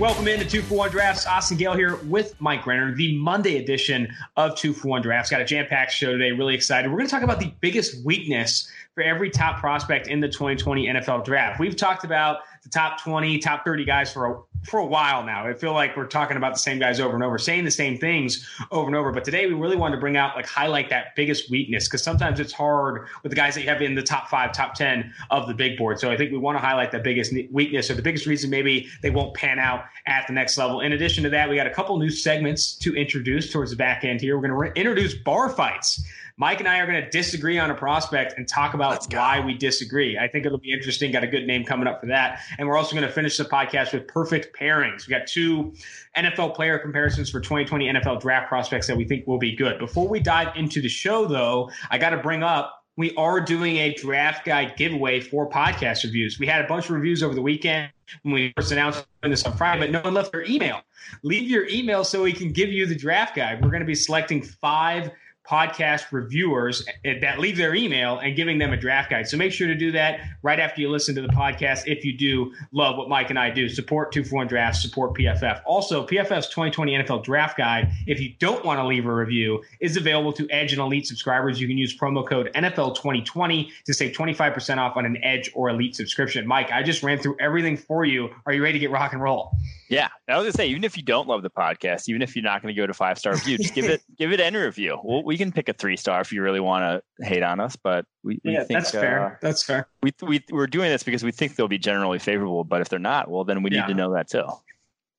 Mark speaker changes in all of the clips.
Speaker 1: Welcome into Two for One Drafts. Austin Gayle here with Mike Renner, the Monday edition of Two for One Drafts. Got a jam packed show today. Really excited. We're going to talk about the biggest weakness for every top prospect in the 2020 NFL Draft. We've talked about the top 20, top 30 guys for a for a while now. I feel like we're talking about the same guys over and over, saying the same things over and over. But today we really wanted to bring out, like, highlight that biggest weakness because sometimes it's hard with the guys that you have in the top five, top 10 of the big board. So I think we want to highlight the biggest weakness or the biggest reason maybe they won't pan out at the next level. In addition to that, we got a couple new segments to introduce towards the back end here. We're going to re- introduce bar fights. Mike and I are going to disagree on a prospect and talk about why we disagree. I think it'll be interesting. Got a good name coming up for that. And we're also going to finish the podcast with perfect pairings. We got two NFL player comparisons for 2020 NFL draft prospects that we think will be good. Before we dive into the show, though, I got to bring up we are doing a draft guide giveaway for podcast reviews. We had a bunch of reviews over the weekend when we first announced this on Friday, but no one left their email. Leave your email so we can give you the draft guide. We're going to be selecting five podcast reviewers eh, that leave their email and giving them a draft guide. So make sure to do that right after you listen to the podcast if you do love what Mike and I do. Support 2 for 1 drafts, support PFF. Also, PFF's 2020 NFL draft guide, if you don't want to leave a review, is available to Edge and Elite subscribers. You can use promo code NFL2020 to save 25% off on an Edge or Elite subscription. Mike, I just ran through everything for you. Are you ready to get rock and roll?
Speaker 2: Yeah, I was gonna say, even if you don't love the podcast, even if you're not going to go to five star review, just give it give it any review. We'll, we can pick a three star if you really want to hate on us, but we, we
Speaker 1: yeah,
Speaker 2: think
Speaker 1: that's fair. Uh, that's fair.
Speaker 2: We we we're doing this because we think they'll be generally favorable, but if they're not, well, then we need to know that too.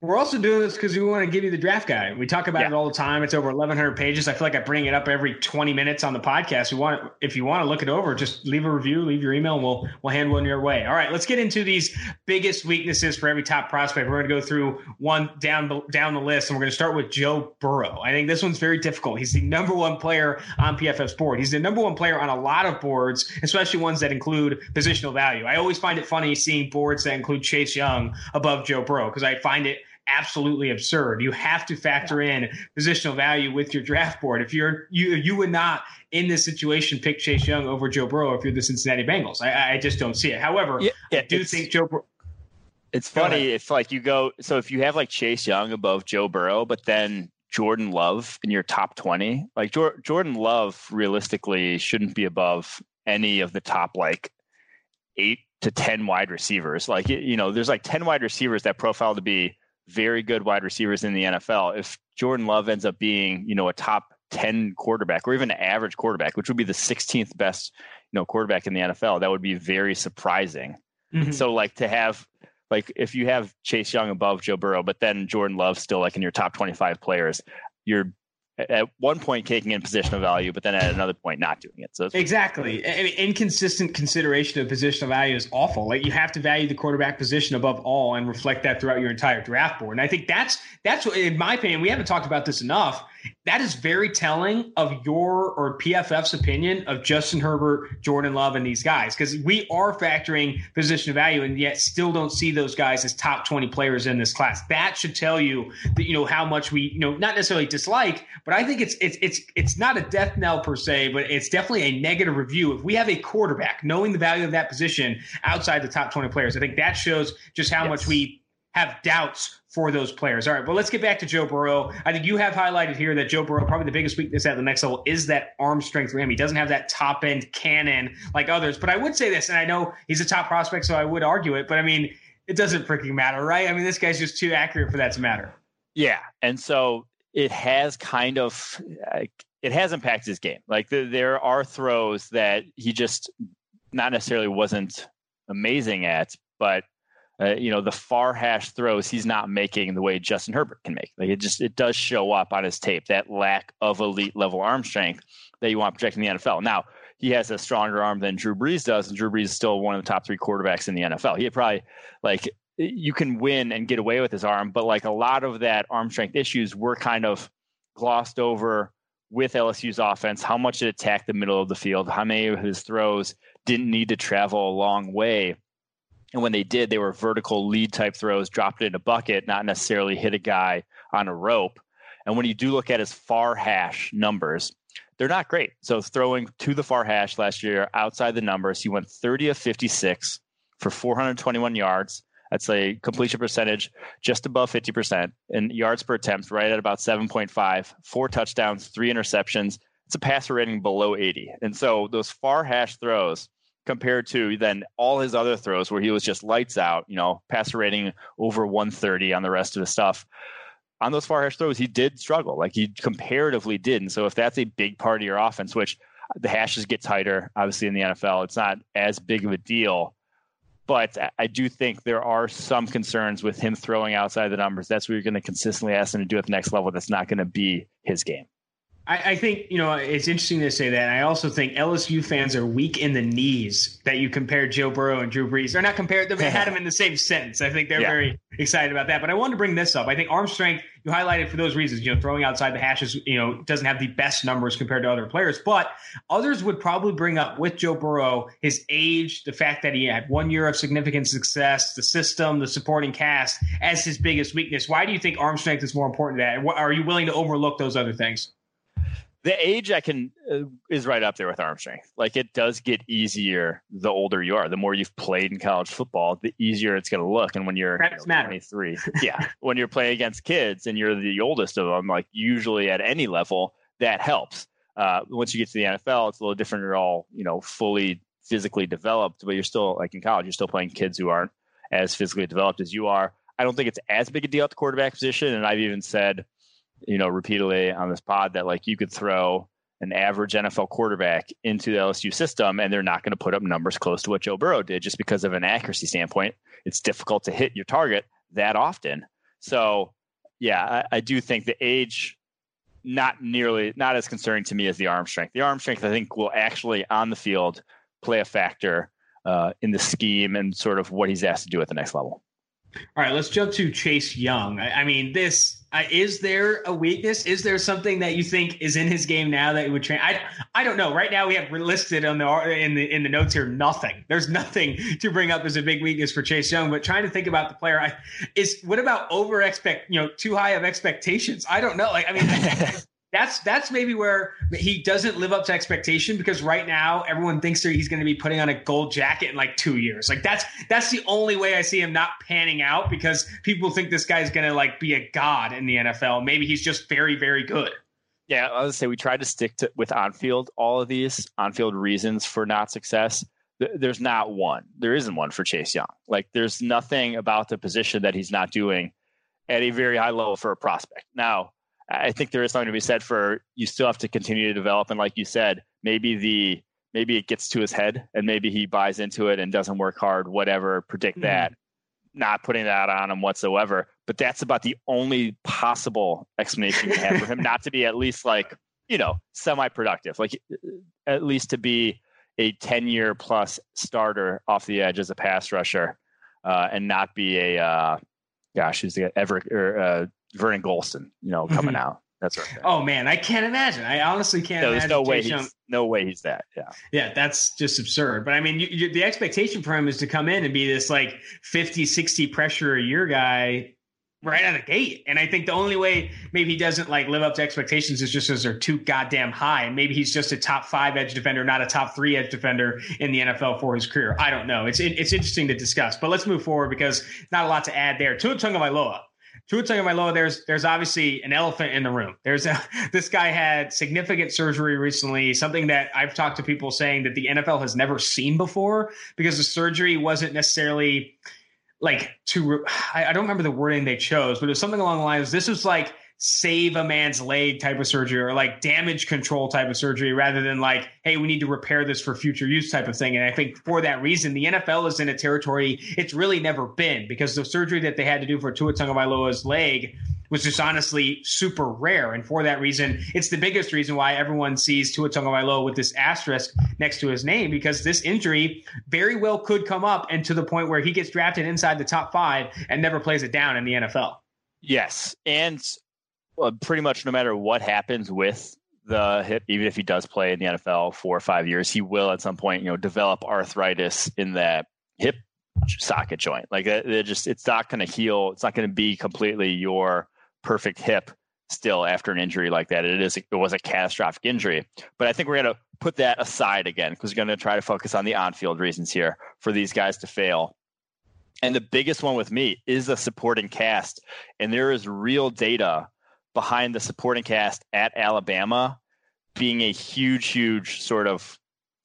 Speaker 1: We're also doing this because we want to give you the draft guide. We talk about yeah. it all the time. It's over 1,100 pages. I feel like I bring it up every 20 minutes on the podcast. We want, if you want to look it over, just leave a review, leave your email, and we'll we'll hand one your way. All right, let's get into these biggest weaknesses for every top prospect. We're going to go through one down down the list, and we're going to start with Joe Burrow. I think this one's very difficult. He's the number one player on PFF's board. He's the number one player on a lot of boards, especially ones that include positional value. I always find it funny seeing boards that include Chase Young above Joe Burrow because I find it absolutely absurd. You have to factor in positional value with your draft board. If you're you you would not in this situation pick Chase Young over Joe Burrow if you're the Cincinnati Bengals. I, I just don't see it. However, yeah, yeah, I do think Joe. Bur-
Speaker 2: it's funny if like you go so if you have like Chase Young above Joe Burrow, but then Jordan Love in your top twenty, like Jordan Love realistically shouldn't be above any of the top like eight to 10 wide receivers. Like, you know, there's like 10 wide receivers that profile to be very good wide receivers in the NFL. If Jordan Love ends up being, you know, a top 10 quarterback or even an average quarterback, which would be the 16th best, you know, quarterback in the NFL, that would be very surprising. Mm-hmm. So like to have like if you have Chase Young above Joe Burrow, but then Jordan Love still like in your top 25 players, you're at one point taking in positional value, but then at another point not doing it. So
Speaker 1: exactly, I mean, inconsistent consideration of positional value is awful. Like you have to value the quarterback position above all and reflect that throughout your entire draft board. And I think that's that's what, in my opinion, we haven't talked about this enough that is very telling of your or PFF's opinion of Justin Herbert, Jordan Love, and these guys because we are factoring position value and yet still don't see those guys as top 20 players in this class. That should tell you that, you know, how much we, you know, not necessarily dislike, but I think it's, it's, it's, it's not a death knell per se, but it's definitely a negative review. If we have a quarterback knowing the value of that position outside the top 20 players, I think that shows just how yes. much we have doubts for those players. All right, but let's get back to Joe Burrow. I think you have highlighted here that Joe Burrow, probably the biggest weakness at the next level is that arm strength for him. He doesn't have that top end cannon like others. But I would say this, and I know he's a top prospect, so I would argue it, but I mean, it doesn't freaking matter, right? I mean, this guy's just too accurate for that to matter.
Speaker 2: Yeah. And so it has kind of. Uh, it has impacted his game. Like the, there are throws that he just not necessarily wasn't amazing at, but uh, you know the far hash throws he's not making the way Justin Herbert can make. Like it just it does show up on his tape that lack of elite level arm strength that you want projecting the NFL. Now he has a stronger arm than Drew Brees does, and Drew Brees is still one of the top three quarterbacks in the NFL. He probably like you can win and get away with his arm, but like a lot of that arm strength issues were kind of glossed over with LSU's offense. How much it attacked the middle of the field? How many of his throws didn't need to travel a long way? And when they did, they were vertical lead type throws, dropped it in a bucket, not necessarily hit a guy on a rope. And when you do look at his far hash numbers, they're not great. So throwing to the far hash last year outside the numbers, he went 30 of 56 for 421 yards, That's a completion percentage just above 50%, and yards per attempt right at about 7.5, four touchdowns, three interceptions. It's a passer rating below 80. And so those far hash throws compared to then all his other throws where he was just lights out, you know, passer rating over 130 on the rest of the stuff. On those far hash throws, he did struggle. Like he comparatively did. And so if that's a big part of your offense, which the hashes get tighter, obviously in the NFL, it's not as big of a deal but I do think there are some concerns with him throwing outside the numbers. That's what you're going to consistently ask him to do at the next level. That's not going to be his game.
Speaker 1: I, I, think you know it's interesting to say that. I also think LSU fans are weak in the knees that you compare Joe Burrow and Drew Brees. They're not compared; they had them in the same sentence. I think they're yeah. very excited about that. But I wanted to bring this up. I think arm strength you highlighted for those reasons. You know, throwing outside the hashes, you know, doesn't have the best numbers compared to other players. But others would probably bring up with Joe Burrow his age, the fact that he had one year of significant success, the system, the supporting cast as his biggest weakness. Why do you think arm strength is more important than that? Are you willing to overlook those other things?
Speaker 2: The age I can uh, is right up there with arm strength. Like it does get easier the older you are. The more you've played in college football, the easier it's going to look. And when you're you know, 23, yeah, when you're playing against kids and you're the oldest of them, like usually at any level, that helps. Uh, once you get to the NFL, it's a little different. You're all you know fully physically developed, but you're still like in college, you're still playing kids who aren't as physically developed as you are. I don't think it's as big a deal at the quarterback position, and I've even said you know, repeatedly on this pod that like you could throw an average NFL quarterback into the LSU system and they're not going to put up numbers close to what Joe Burrow did just because of an accuracy standpoint. It's difficult to hit your target that often. So, yeah, I, I do think the age not nearly not as concerning to me as the arm strength. The arm strength I think will actually on the field play a factor uh, in the scheme and sort of what he's asked to do at the next level.
Speaker 1: All right, let's jump to Chase Young. I, I mean, this uh, is there a weakness? Is there something that you think is in his game now that it would train? I I don't know. Right now we have listed on the in the in the notes here nothing. There's nothing to bring up as a big weakness for Chase Young. But trying to think about the player, I, is what about over expect? You know, too high of expectations. I don't know. Like I mean, that's that's maybe where he doesn't live up to expectation because right now everyone thinks that he's going to be putting on a gold jacket in like two years. Like that's that's the only way I see him not panning out because people think this guy's going to like be a god in the NFL. Maybe he's just very very good.
Speaker 2: Yeah, I was say we tried to stick to with on-field all of these on-field reasons for not success. There's not one. There isn't one for Chase Young. Like there's nothing about the position that he's not doing at a very high level for a prospect. Now I think there is something to be said for you still have to continue to develop. And like you said, maybe the maybe it gets to his head and maybe he buys into it and doesn't work hard, whatever, predict mm-hmm. that. Not putting that on him whatsoever. But that's about the only possible explanation you have for him not to be at least like, you know, semi productive. Like at least to be a 10 year plus starter off the edge as a pass rusher uh, and not be a uh, gosh, who's the ever or uh, Vernon Gholston, you know, coming mm-hmm. out. That's right.
Speaker 1: Oh man, I can't imagine. I honestly can't. No,
Speaker 2: there's no way. He's, no way he's that. Yeah.
Speaker 1: Yeah, that's just absurd. But I mean, you, you, the expectation for him is to come in and be this like 50, 60 pressure a year guy right out of the gate. And I think the only way maybe he doesn't like live up to expectations is just because they're too goddamn high. And maybe he's just a top five edge defender, not a top three edge defender in the NFL for his career. I don't know. It's it, it's interesting to discuss. But let's move forward because not a lot to add there. Tua Tagovailoa. Tua Tagovailoa, there's there's obviously an elephant in the room. There's a, this guy had significant surgery recently, something that I've talked to people saying that the NFL has never seen before because the surgery wasn't necessarily like to I, I don't remember the wording they chose, but it was something along the lines. This was like save a man's leg type of surgery or like damage control type of surgery rather than like, hey, we need to repair this for future use type of thing. And I think for that reason, the NFL is in a territory it's really never been because the surgery that they had to do for Tua Tagovailoa's leg was just honestly super rare. And for that reason, it's the biggest reason why everyone sees Tua Tagovailoa with this asterisk next to his name because this injury very well could come up and to the point where he gets drafted inside the top five and never plays it down in the NFL.
Speaker 2: Yes. And well, pretty much no matter what happens with the hip, even if he does play in the NFL four or five years, he will at some point, you know, develop arthritis in that hip socket joint. Like uh, it just, it's not going to heal. It's not going to be completely your perfect hip still after an injury like that. It is, it was a catastrophic injury, but I think we're going to put that aside again because we're going to try to focus on the on-field reasons here for these guys to fail. And the biggest one with me is the supporting cast. And there is real data behind the supporting cast at Alabama being a huge, huge sort of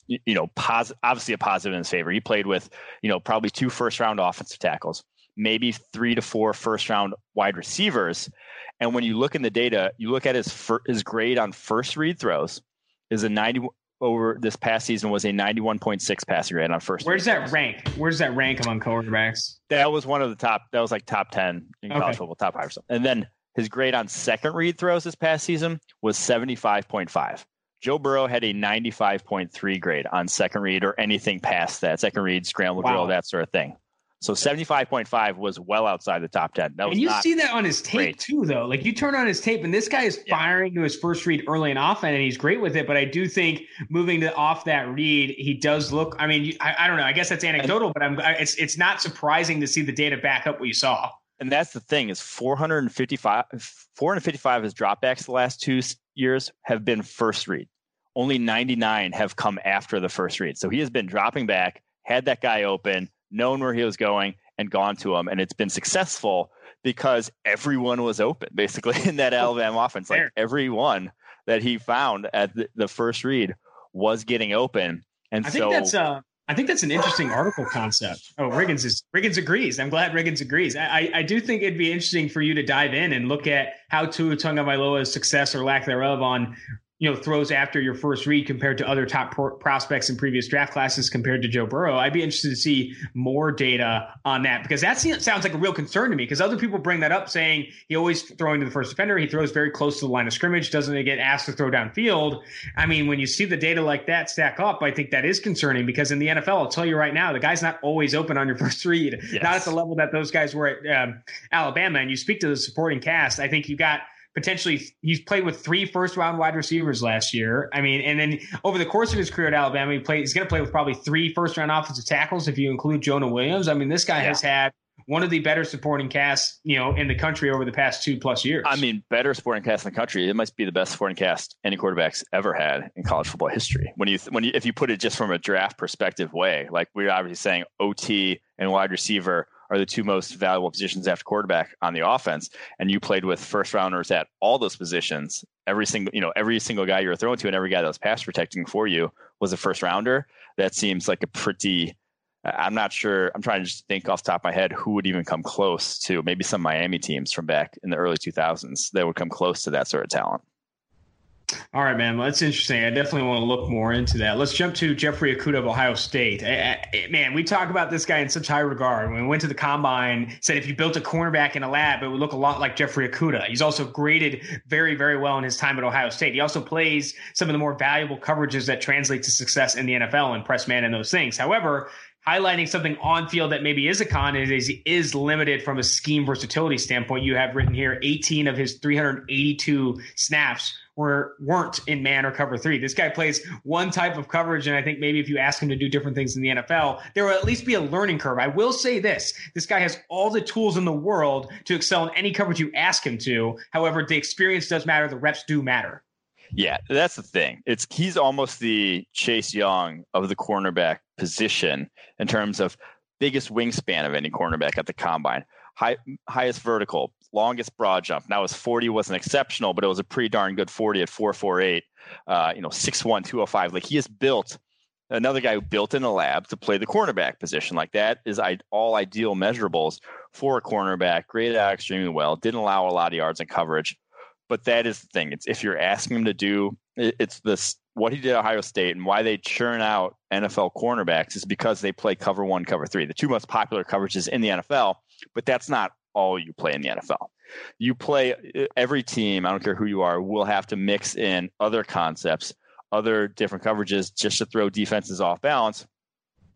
Speaker 2: you know, pos- obviously a positive in his favor. He played with, you know, probably two first round offensive tackles, maybe three to four first round wide receivers. And when you look in the data, you look at his fir- his grade on first read throws is a 90 over this past season was a 91.6 passing grade on first.
Speaker 1: Where does that rank? Where does that rank among quarterbacks?
Speaker 2: That was one of the top. That was like top 10 in okay. college football, top five or something. And then his grade on second read throws this past season was 75.5. Joe Burrow had a 95.3 grade on second read or anything past that, second read, scramble wow. drill, that sort of thing. So 75.5 was well outside the top 10. That was
Speaker 1: and you see that on his tape great. too, though. Like you turn on his tape, and this guy is firing yeah. to his first read early and often, and he's great with it. But I do think moving to off that read, he does look. I mean, I, I don't know. I guess that's anecdotal, but I'm. It's it's not surprising to see the data back up what you saw.
Speaker 2: And that's the thing is 455, 455 his dropbacks the last two years have been first read. Only 99 have come after the first read. So he has been dropping back, had that guy open, known where he was going, and gone to him. And it's been successful because everyone was open basically in that Alabama offense. Like everyone that he found at the, the first read was getting open. And
Speaker 1: I
Speaker 2: so,
Speaker 1: think that's uh I think that's an interesting article concept. Oh, Riggins is Riggins agrees. I'm glad Riggins agrees. I, I do think it'd be interesting for you to dive in and look at how Tua Tagovailoa's success or lack thereof on you know throws after your first read compared to other top pro- prospects in previous draft classes compared to Joe Burrow. I'd be interested to see more data on that because that sounds like a real concern to me because other people bring that up saying he always throwing to the first defender, he throws very close to the line of scrimmage, doesn't get asked to throw downfield. I mean, when you see the data like that stack up, I think that is concerning because in the NFL, I'll tell you right now, the guy's not always open on your first read, yes. not at the level that those guys were at um, Alabama. And you speak to the supporting cast, I think you got – potentially he's played with three first round wide receivers last year. I mean, and then over the course of his career at Alabama, he played, he's going to play with probably three first round offensive tackles if you include Jonah Williams. I mean, this guy yeah. has had one of the better supporting casts, you know, in the country over the past two plus years.
Speaker 2: I mean, better supporting cast in the country. It must be the best supporting cast any quarterbacks ever had in college football history. When you when you if you put it just from a draft perspective way, like we're obviously saying OT and wide receiver are the two most valuable positions after quarterback on the offense. And you played with first rounders at all those positions. Every single, you know, every single guy you were throwing to and every guy that was pass protecting for you was a first rounder. That seems like a pretty I'm not sure. I'm trying to just think off the top of my head who would even come close to maybe some Miami teams from back in the early 2000s that would come close to that sort of talent.
Speaker 1: All right, man. That's interesting. I definitely want to look more into that. Let's jump to Jeffrey Okudah of Ohio State. I, I, man, we talk about this guy in such high regard. When we went to the combine, said if you built a cornerback in a lab, it would look a lot like Jeffrey Okudah. He's also graded very, very well in his time at Ohio State. He also plays some of the more valuable coverages that translate to success in the NFL and press man and those things. However, highlighting something on field that maybe is a con is is limited from a scheme versatility standpoint. You have written here 18 of his 382 snaps were weren't in man or cover three. This guy plays one type of coverage, and I think maybe if you ask him to do different things in the NFL, there will at least be a learning curve. I will say this: this guy has all the tools in the world to excel in any coverage you ask him to. However, the experience does matter. The reps do matter.
Speaker 2: Yeah, that's the thing. It's he's almost the Chase Young of the cornerback position in terms of biggest wingspan of any cornerback at the combine. High, highest vertical, longest broad jump. Now his 40 wasn't exceptional, but it was a pretty darn good 40 at 448. Uh, you know, 6'1, 205. Like he is built another guy who built in a lab to play the cornerback position. Like that is all ideal measurables for a cornerback. Graded out extremely well. Didn't allow a lot of yards in coverage. But that is the thing. It's if you're asking him to do, it's this what he did at Ohio State and why they churn out NFL cornerbacks is because they play cover one, cover three, the two most popular coverages in the NFL. But that's not all you play in the NFL. You play every team, I don't care who you are, will have to mix in other concepts, other different coverages just to throw defenses off balance.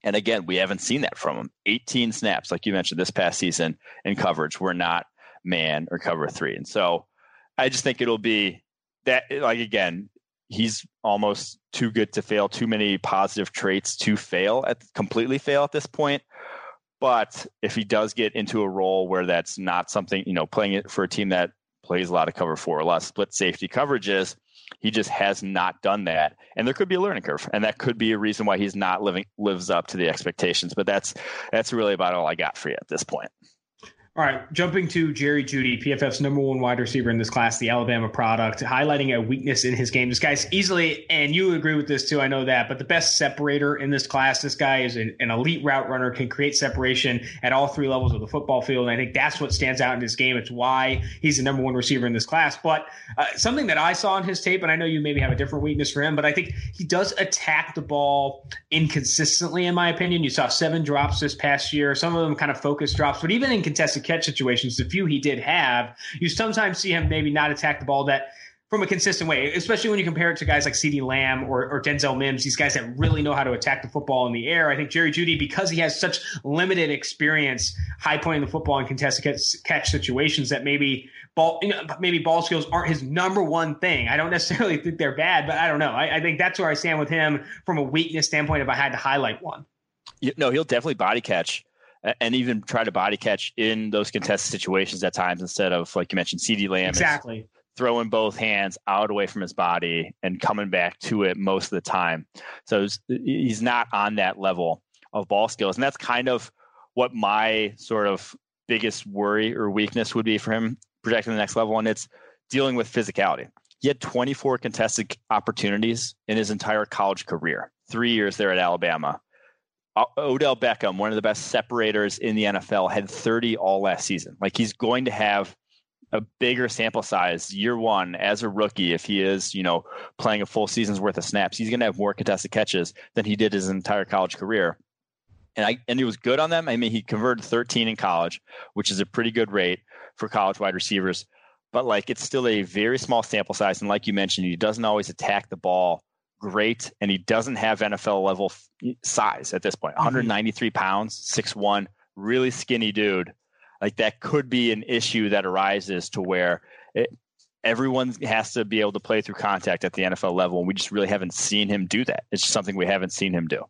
Speaker 2: And again, we haven't seen that from him. 18 snaps, like you mentioned, this past season in coverage were not man or cover three. And so I just think it'll be that, like, again, he's almost too good to fail, too many positive traits to fail at completely fail at this point. But if he does get into a role where that's not something, you know, playing it for a team that plays a lot of cover four a lot of split safety coverages, He just has not done that, and there could be a learning curve, and that could be a reason why he's not living lives up to the expectations. But that's that's really about all I got for you at this point.
Speaker 1: All right, jumping to Jerry Jeudy, PFF's number one wide receiver in this class, the Alabama product, highlighting a weakness in his game. This guy's easily, and you agree with this too, I know that, but the best separator in this class. This guy is an, an elite route runner, can create separation at all three levels of the football field. And I think that's what stands out in his game. It's why he's the number one receiver in this class. But uh, something that I saw in his tape, and I know you maybe have a different weakness for him, but I think he does attack the ball inconsistently, in my opinion. You saw seven drops this past year, some of them kind of focused drops, but even in contested catch situations, the few he did have, you sometimes see him maybe not attack the ball that from a consistent way, especially when you compare it to guys like CeeDee Lamb or, or, Denzel Mims, these guys that really know how to attack the football in the air. I think Jerry Jeudy, because he has such limited experience high pointing the football in contested catch, situations, that maybe ball, you know, maybe ball skills aren't his number one thing. I don't necessarily think they're bad, but I don't know. I, I think that's where I stand with him from a weakness standpoint. If I had to highlight one,
Speaker 2: no, he'll definitely body catch and even try to body catch in those contested situations at times instead of like you mentioned CeeDee Lamb
Speaker 1: exactly.
Speaker 2: throwing both hands out away from his body and coming back to it most of the time. So he's not on that level of ball skills. And that's kind of what my sort of biggest worry or weakness would be for him projecting the next level. And it's dealing with physicality. He had 24 contested opportunities in his entire college career. Three years there at alabama Odell Beckham, one of the best separators in the NFL, had 30 all last season. Like he's going to have a bigger sample size year one as a rookie if he is, you know, playing a full season's worth of snaps. He's going to have more contested catches than he did his entire college career. And I and he was good on them. I mean, he converted 13 in college, which is a pretty good rate for college wide receivers. But like it's still a very small sample size. And like you mentioned, he doesn't always attack the ball great, and he doesn't have NFL level size at this point. Mm-hmm. 193 pounds, 6'1, really skinny dude. Like that could be an issue that arises to where it, everyone has to be able to play through contact at the NFL level, and we just really haven't seen him do that. It's just something we haven't seen him do.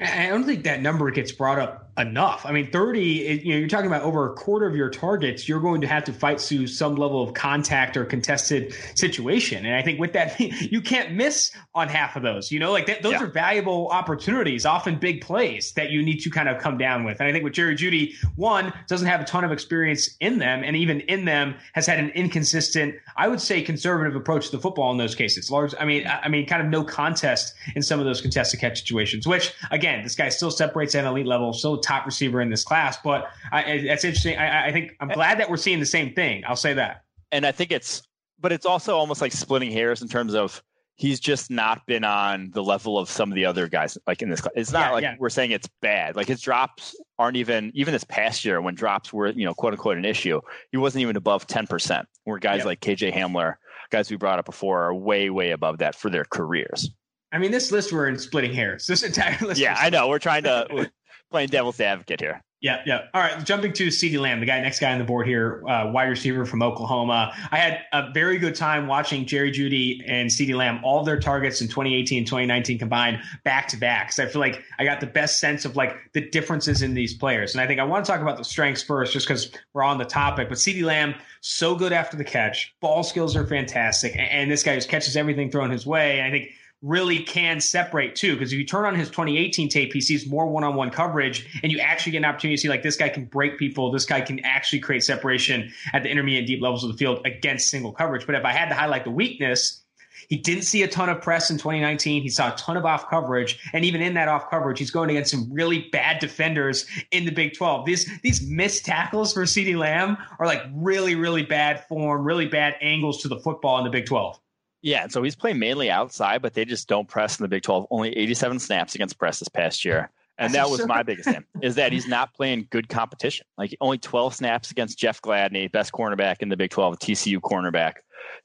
Speaker 1: I don't think that number gets brought up enough. I mean, 30, you know, you're talking about over a quarter of your targets, you're going to have to fight through some level of contact or contested situation. And I think with that, you can't miss on half of those, you know, like that, those yeah. are valuable opportunities, often big plays that you need to kind of come down with. And I think with Jerry Jeudy, one, doesn't have a ton of experience in them. And even in them has had an inconsistent, I would say conservative approach to the football in those cases. Large, I mean, I mean, kind of no contest in some of those contested catch situations, which again, this guy still separates at an elite level, still top receiver in this class. But I, that's interesting. I, I think I'm glad that we're seeing the same thing. I'll say that.
Speaker 2: And I think it's, but it's also almost like splitting hairs in terms of he's just not been on the level of some of the other guys like in this class. It's not yeah, like yeah. we're saying it's bad. Like his drops aren't even even this past year when drops were, you know, quote unquote an issue, he wasn't even above 10%. Where guys yep. like KJ Hamler, guys we brought up before are way, way above that for their careers.
Speaker 1: I mean, this list we're in splitting hairs. This entire list.
Speaker 2: Yeah, I know. We're trying to we're playing devil's advocate here.
Speaker 1: Yeah, yeah. All right, jumping to CeeDee Lamb, the guy next guy on the board here, uh, wide receiver from Oklahoma. I had a very good time watching Jerry Jeudy and CeeDee Lamb, all their targets in 2018 and 2019 combined back to back. So I feel like I got the best sense of like the differences in these players. And I think I want to talk about the strengths first, just because we're on the topic. But CeeDee Lamb, so good after the catch, ball skills are fantastic, and, and this guy just catches everything thrown his way. And I think really can separate too. Because if you turn on his 2018 tape, he sees more one on one coverage, and you actually get an opportunity to see like this guy can break people. This guy can actually create separation at the intermediate deep levels of the field against single coverage. But if I had to highlight the weakness, he didn't see a ton of press in 2019. He saw a ton of off coverage, and even in that off coverage, he's going against some really bad defenders in the Big 12. These these missed tackles for CeeDee Lamb are like really really bad form, really bad angles to the football in the Big 12.
Speaker 2: Yeah, so he's playing mainly outside, but they just don't press in the Big 12. Only 87 snaps against press this past year. And that was my biggest thing is that he's not playing good competition. Like only 12 snaps against Jeff Gladney, best cornerback in the Big 12, TCU cornerback.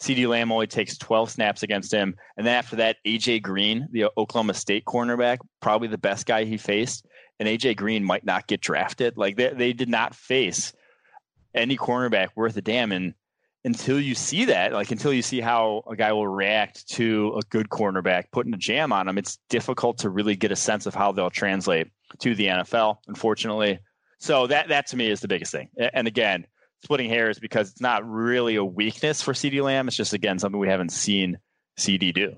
Speaker 2: CeeDee Lamb only takes 12 snaps against him. And then after that, AJ Green, the Oklahoma State cornerback, probably the best guy he faced. And AJ Green might not get drafted. Like they, they did not face any cornerback worth a damn. And until you see that, like until you see how a guy will react to a good cornerback putting a jam on him, it's difficult to really get a sense of how they'll translate to the NFL, unfortunately. So that that to me is the biggest thing. And again, splitting hairs because it's not really a weakness for CeeDee Lamb. It's just again something we haven't seen CeeDee do.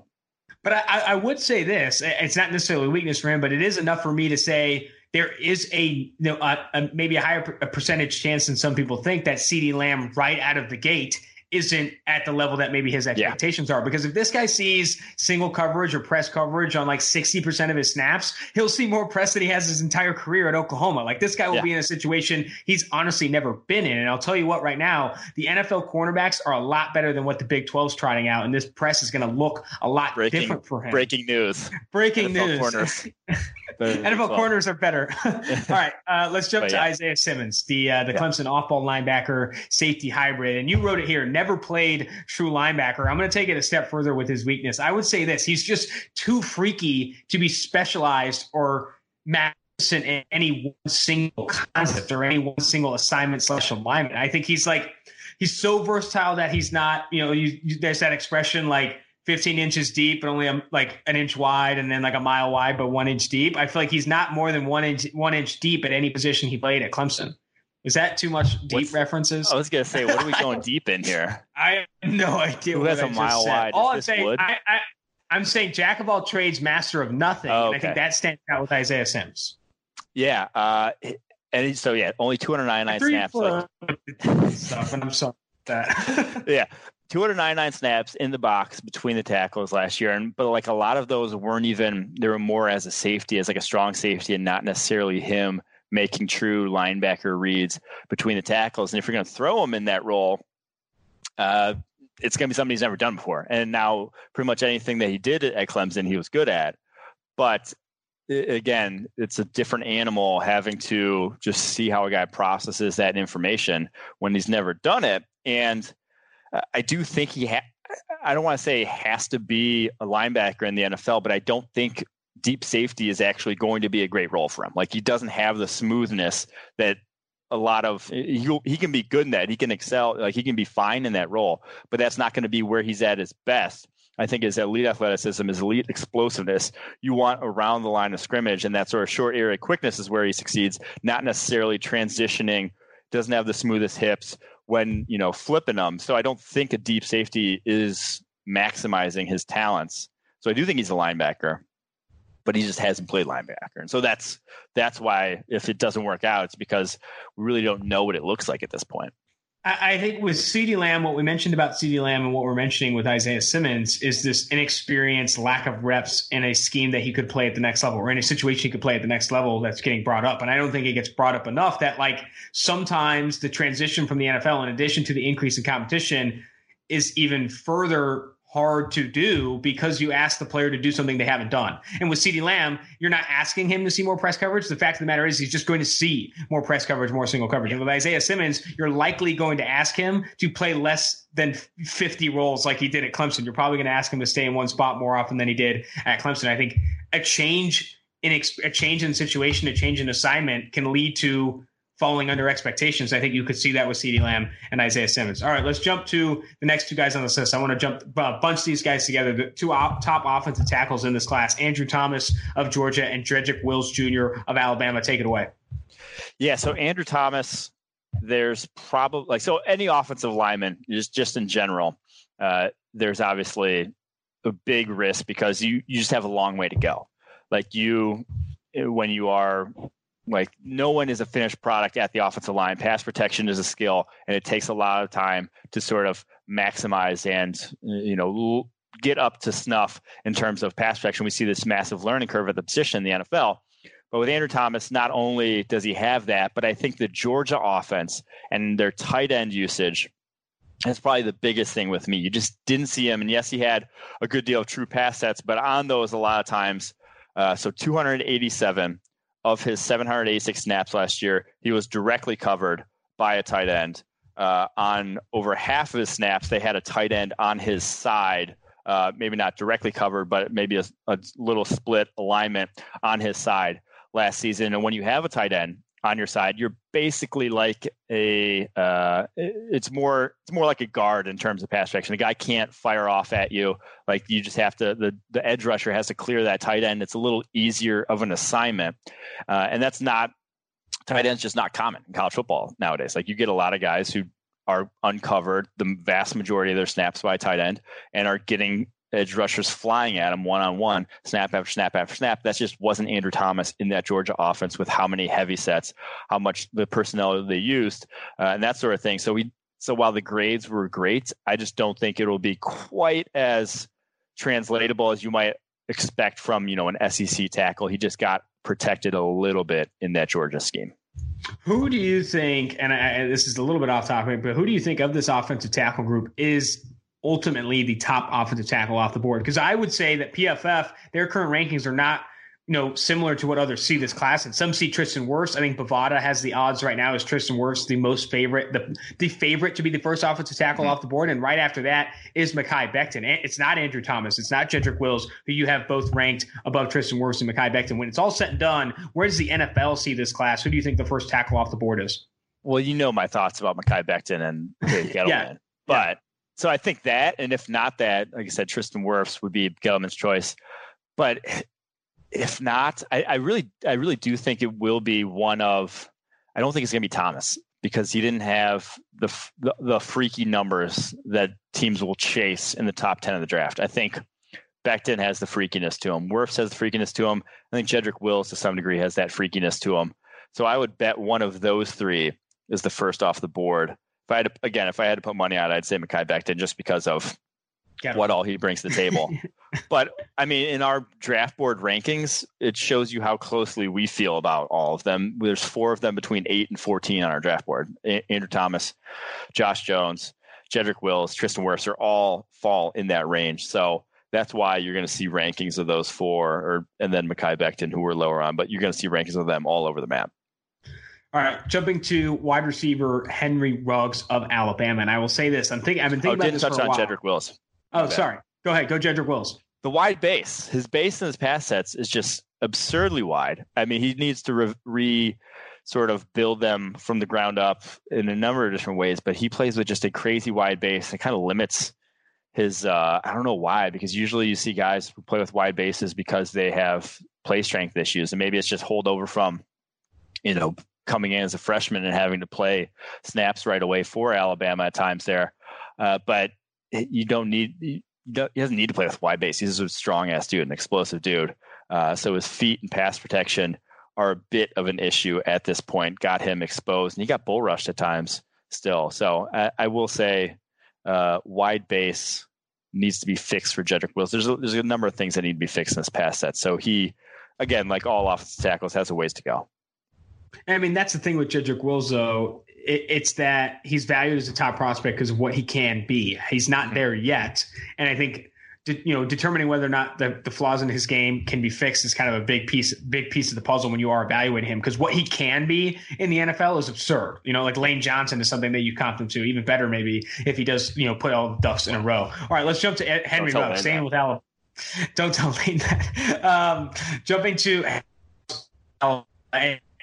Speaker 1: But I, I would say this: it's not necessarily a weakness for him, but it is enough for me to say there is a you know a, a, maybe a higher percentage chance than some people think that CeeDee Lamb right out of the gate isn't at the level that maybe his expectations yeah. are. Because if this guy sees single coverage or press coverage on like 60% of his snaps, he'll see more press than he has his entire career at Oklahoma. Like this guy will yeah. be in a situation he's honestly never been in. And I'll tell you what, right now, the NFL cornerbacks are a lot better than what the Big 12's trotting out. And this press is going to look a lot breaking, different for him.
Speaker 2: Breaking news.
Speaker 1: Breaking NFL news. NFL corners are better. All right, uh, let's jump but, to yeah. Isaiah Simmons, the uh, the Clemson off-ball linebacker safety hybrid. And you wrote it here. Never played true linebacker. I'm going to take it a step further with his weakness. I would say this: he's just too freaky to be specialized or magnificent in any one single concept or any one single assignment slash alignment. I think he's like he's so versatile that he's not. You know, you, you, there's that expression like 15 inches deep, but only a, like an inch wide, and then like a mile wide, but one inch deep. I feel like he's not more than one inch one inch deep at any position he played at Clemson. Is that too much deep What's, references?
Speaker 2: I was gonna say, what are we going deep in here?
Speaker 1: I have no idea.
Speaker 2: Who has a mile wide?
Speaker 1: All I'm saying, I, I, am saying, jack of all trades, master of nothing. Oh, okay. I think that stands out with Isaiah Sims.
Speaker 2: Yeah, uh, and so yeah, only 299 snaps.
Speaker 1: Like, stuff, and I'm sorry that.
Speaker 2: yeah, 299 snaps in the box between the tackles last year, and but like a lot of those weren't even they were more as a safety, as like a strong safety, and not necessarily him making true linebacker reads between the tackles. And if you're going to throw him in that role, uh, it's going to be something he's never done before. And now, pretty much anything that he did at Clemson, he was good at. But again, it's a different animal having to just see how a guy processes that information when he's never done it. And I do think he ha- I don't want to say has to be a linebacker in the NFL, but I don't think deep safety is actually going to be a great role for him. Like he doesn't have the smoothness that a lot of he he can be good in that. He can excel. Like he can be fine in that role, but that's not going to be where he's at his best. I think his elite athleticism, his elite explosiveness, you want around the line of scrimmage, and that sort of short area quickness is where he succeeds. Not necessarily transitioning, doesn't have the smoothest hips, when you know flipping them. So I don't think a deep safety is maximizing his talents. So I do think he's a linebacker, but he just hasn't played linebacker, and so that's that's why if it doesn't work out, it's because we really don't know what it looks like at this point.
Speaker 1: I think with CeeDee Lamb, what we mentioned about CeeDee Lamb and what we're mentioning with Isaiah Simmons is this inexperience, lack of reps in a scheme that he could play at the next level or in a situation he could play at the next level that's getting brought up. And I don't think it gets brought up enough that like sometimes the transition from the NFL, in addition to the increase in competition, is even further hard to do because you ask the player to do something they haven't done. And with CeeDee Lamb, you're not asking him to see more press coverage. The fact of the matter is he's just going to see more press coverage, more single coverage. And with Isaiah Simmons, you're likely going to ask him to play less than 50 roles like he did at Clemson. You're probably going to ask him to stay in one spot more often than he did at Clemson. I think a change in a change in situation, a change in assignment can lead to falling under expectations. I think you could see that with CeeDee Lamb and Isaiah Simmons. All right, let's jump to the next two guys on the list. I want to jump uh, bunch these guys together. The two top offensive tackles in this class: Andrew Thomas of Georgia and Jedrick Wills Jr. of Alabama. Take it away.
Speaker 2: Yeah, so Andrew Thomas, there's probably like so any offensive lineman, just just in general, uh, there's obviously a big risk because you you just have a long way to go. Like you, when you are like no one is a finished product at the offensive line. Pass protection is a skill, and it takes a lot of time to sort of maximize and you know get up to snuff in terms of pass protection. We see this massive learning curve at the position in the NFL. But with Andrew Thomas, not only does he have that, but I think the Georgia offense and their tight end usage that's probably the biggest thing with me. You just didn't see him. And yes, he had a good deal of true pass sets, but on those, a lot of times, uh, so 287 of his 786 snaps last year, he was directly covered by a tight end. Uh, on over half of his snaps, they had a tight end on his side, uh, maybe not directly covered, but maybe a, a, little split alignment on his side last season. And when you have a tight end on your side, you're basically like a uh, it's more it's more like a guard in terms of pass protection. The guy can't fire off at you. Like you just have to the the edge rusher has to clear that tight end. It's a little easier of an assignment, uh, and that's not tight ends just not common in college football nowadays. Like you get a lot of guys who are uncovered the vast majority of their snaps by tight end and are getting edge rushers flying at him one on one, snap after snap after snap. That just wasn't Andrew Thomas in that Georgia offense with how many heavy sets, how much the personnel they used, uh, and that sort of thing. So we so while the grades were great, I just don't think it will be quite as translatable as you might expect from you know an SEC tackle. He just got protected a little bit in that Georgia scheme.
Speaker 1: Who do you think, and I, this is a little bit off topic, but who do you think of this offensive tackle group is ultimately the top offensive tackle off the board? Because I would say that PFF, their current rankings are not you know, similar to what others see this class. And some see Tristan Wirfs. I think Bovada has the odds right now as Tristan Wirfs the most favorite, the, the favorite to be the first offensive tackle mm-hmm. off the board. And right after that is Mekhi Becton. It's not Andrew Thomas. It's not Jedrick Wills, who you have both ranked above Tristan Wirfs and Mekhi Becton. When it's all said and done, where does the NFL see this class? Who do you think the first tackle off the board is?
Speaker 2: Well, you know my thoughts about Mekhi Becton and Gettleman. yeah. But. So I think that, and if not that, like I said, Tristan Wirfs would be Gettleman's choice. But if not, I, I, really, I really do think it will be one of. I don't think it's going to be Thomas because he didn't have the, the, the freaky numbers that teams will chase in the top ten of the draft. I think Becton has the freakiness to him. Wirfs has the freakiness to him. I think Jedrick Wills to some degree has that freakiness to him. So I would bet one of those three is the first off the board. I had to, again, if I had to put money on it, I'd say Mekhi Becton just because of what all he brings to the table. but I mean, in our draft board rankings, it shows you how closely we feel about all of them. There's four of them between eight and 14 on our draft board. Andrew Thomas, Josh Jones, Jedrick Wills, Tristan Wirfs are all fall in that range. So that's why you're going to see rankings of those four, or and then Mekhi Becton, who we're lower on, but you're going to see rankings of them all over the map.
Speaker 1: All right, jumping to wide receiver Henry Ruggs of Alabama, and I will say this: I'm thinking I've been thinking oh, about
Speaker 2: this touch
Speaker 1: for a
Speaker 2: on
Speaker 1: while.
Speaker 2: Jedrick Wills.
Speaker 1: Oh, sorry. Go ahead. Go Jedrick Wills.
Speaker 2: The wide base. His base in his pass sets is just absurdly wide. I mean, he needs to re, re sort of build them from the ground up in a number of different ways, but he plays with just a crazy wide base and kind of limits his uh, I don't know why, because usually you see guys who play with wide bases because they have play strength issues. And maybe it's just holdover from, you know, coming in as a freshman and having to play snaps right away for Alabama at times there. Uh, but you don't need he doesn't need to play with wide base. He's a strong ass dude, an explosive dude. Uh, so his feet and pass protection are a bit of an issue at this point. Got him exposed, and he got bull rushed at times still. So I, I will say, uh, wide base needs to be fixed for Jedrick Wills. There's a, there's a number of things that need to be fixed in this pass set. So he, again, like all offensive tackles, has a ways to go.
Speaker 1: I mean, that's the thing with Jedrick Wills, though it, it's that he's valued as a top prospect because of what he can be. He's not mm-hmm. there yet, and I think you know determining whether or not the, the flaws in his game can be fixed is kind of a big piece big piece of the puzzle when you are evaluating him because what he can be in the NFL is absurd. You know, like Lane Johnson is something that you comp him to. Even better, maybe if he does you know put all the ducks in a row. All right, let's jump to Henry Ruggs, staying with Alabama. Don't tell Lane that. Um, jumping to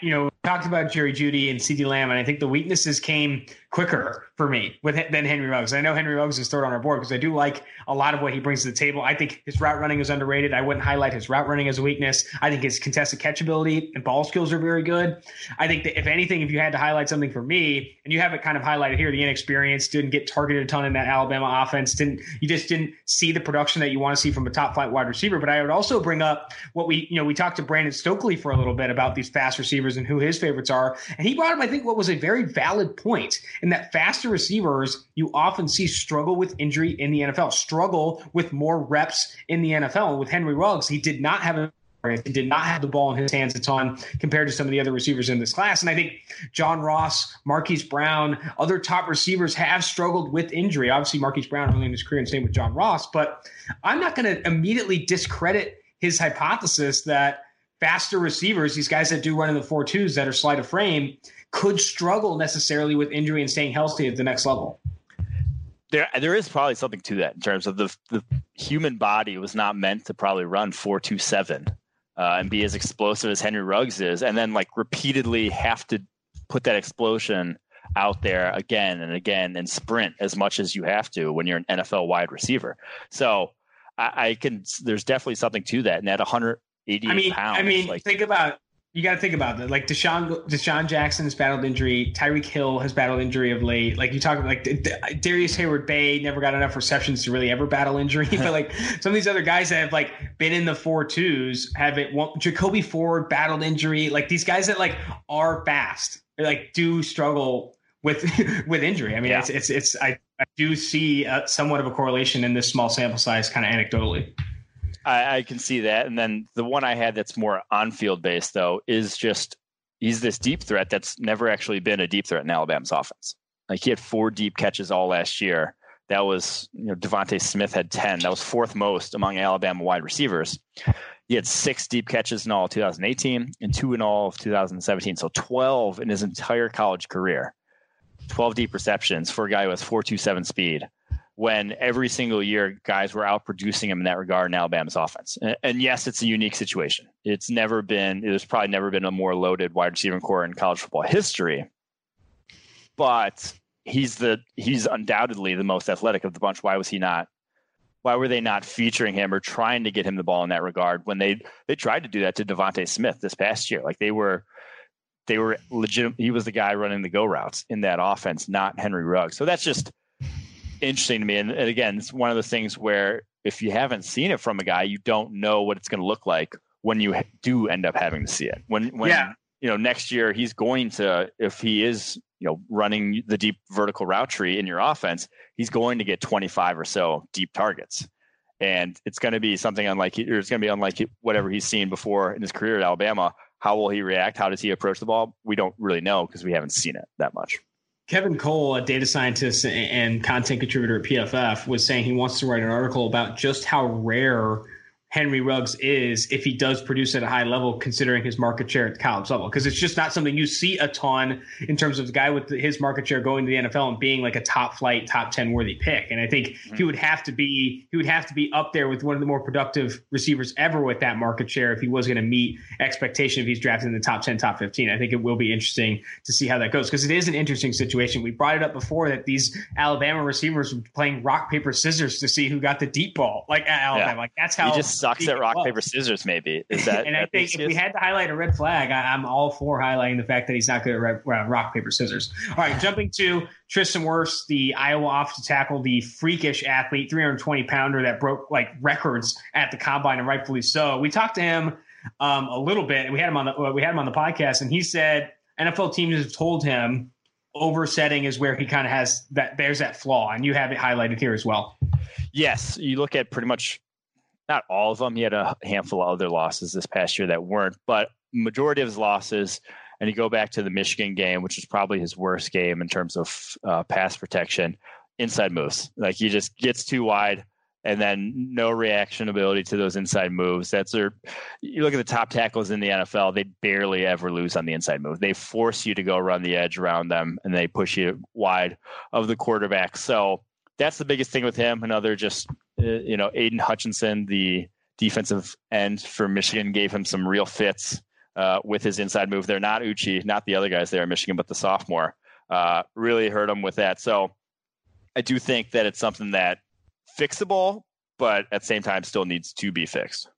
Speaker 1: you know, talked about Jerry Jeudy and CeeDee Lamb, and I think the weaknesses came quicker for me with than Henry Ruggs. I know Henry Ruggs is third on our board because I do like a lot of what he brings to the table. I think his route running is underrated. I wouldn't highlight his route running as a weakness. I think his contested catchability and ball skills are very good. I think that if anything, if you had to highlight something for me, and you have it kind of highlighted here, the inexperience didn't get targeted a ton in that Alabama offense. Didn't you just didn't see the production that you want to see from a top flight wide receiver? But I would also bring up what we you know we talked to Brandon Stokley for a little bit about these fast receivers and who his favorites are, and he brought up I think what was a very valid point in that faster receivers you often see struggle with injury in the NFL, struggle with more reps in the NFL. With Henry Ruggs, he did not have a he did not have the ball in his hands a ton compared to some of the other receivers in this class. And I think John Ross, Marquise Brown, other top receivers have struggled with injury. Obviously, Marquise Brown early in his career and same with John Ross. But I'm not going to immediately discredit his hypothesis that faster receivers, these guys that do run in the four twos that are slight of frame, could struggle necessarily with injury and staying healthy at the next level.
Speaker 2: There, there is probably something to that in terms of the the human body was not meant to probably run four two seven uh, and be as explosive as Henry Ruggs is, and then like repeatedly have to put that explosion out there again and again and sprint as much as you have to when you're an NFL wide receiver. So I, I can. There's definitely something to that, and that 100
Speaker 1: I mean,
Speaker 2: pounds.
Speaker 1: I mean,
Speaker 2: like,
Speaker 1: think about you got to think about that. Like DeSean DeSean Jackson has battled injury. Tyreek Hill has battled injury of late. Like you talk like Darrius Heyward-Bey never got enough receptions to really ever battle injury. but like some of these other guys that have like been in the four twos have it. Jacoby Ford battled injury. Like these guys that like are fast, like do struggle with with injury. I mean, yeah. it's it's it's I, I do see uh, somewhat of a correlation in this small sample size, kind of anecdotally.
Speaker 2: I, I, can see that. And then the one I had that's more on field based though is just he's this deep threat that's never actually been a deep threat in Alabama's offense. Like he had four deep catches all last year. That was, you know, DeVonta Smith had 10. That was fourth most among Alabama wide receivers. He had six deep catches in all 2018 and two in all of 2017. So 12 in his entire college career. 12 deep receptions for a guy has 427 speed when every single year guys were outproducing him in that regard in Alabama's offense. And, and, yes, it's a unique situation. It's never been, there's probably never been a more loaded wide receiver corps in college football history. But he's the he's undoubtedly the most athletic of the bunch. Why was he not? Why were they not featuring him or trying to get him the ball in that regard when they they tried to do that to DeVonta Smith this past year? Like they were they were legit. He was the guy running the go routes in that offense, not Henry Ruggs. So that's just interesting to me. And, and again, it's one of those things where if you haven't seen it from a guy, you don't know what it's going to look like when you do end up having to see it. When when yeah. you know next year he's going to if he is you know running the deep vertical route tree in your offense, he's going to get 25 or so deep targets. And it's going to be something unlike or it's going to be unlike whatever he's seen before in his career at Alabama. How will he react? How does he approach the ball? We don't really know because we haven't seen it that much.
Speaker 1: Kevin Cole, a data scientist and content contributor at PFF, was saying he wants to write an article about just how rare Henry Ruggs is if he does produce at a high level, considering his market share at the college level. Because it's just not something you see a ton in terms of the guy with his market share going to the NFL and being like a top flight, top ten worthy pick. And I think mm-hmm. he would have to be he would have to be up there with one of the more productive receivers ever with that market share if he was going to meet expectation if he's drafted in the top ten, top fifteen. I think it will be interesting to see how that goes because it is an interesting situation. We brought it up before that these Alabama receivers were playing rock paper scissors to see who got the deep ball, like at Alabama. Yeah. Like that's how
Speaker 2: sucks at rock paper scissors. Maybe is that?
Speaker 1: and I think if we had to highlight a red flag, I, am all for highlighting the fact that he's not good at red, uh, rock paper scissors. All right, jumping to Tristan Wirfs, the Iowa offensive tackle, the freakish athlete, 320 pounder that broke like records at the combine, and rightfully so. We talked to him um, a little bit, and we had him on the we had him on the podcast, and he said NFL teams have told him oversetting is where he kind of has that there's that flaw, and you have it highlighted here as well.
Speaker 2: Yes, you look at pretty much not all of them. He had a handful of other losses this past year that weren't, but majority of his losses. And you go back to the Michigan game, which is probably his worst game in terms of uh, pass protection. Inside moves, like he just gets too wide, and then no reaction ability to those inside moves. That's there. You look at the top tackles in the NFL; they barely ever lose on the inside move. They force you to go around the edge around them, and they push you wide of the quarterback. So that's the biggest thing with him. Another just you know Aidan Hutchinson, the defensive end for Michigan, gave him some real fits uh, with his inside move. They're not Uche, not the other guys there in Michigan, but the sophomore uh, really hurt him with that. So I do think that it's something that fixable, but at the same time still needs to be fixed.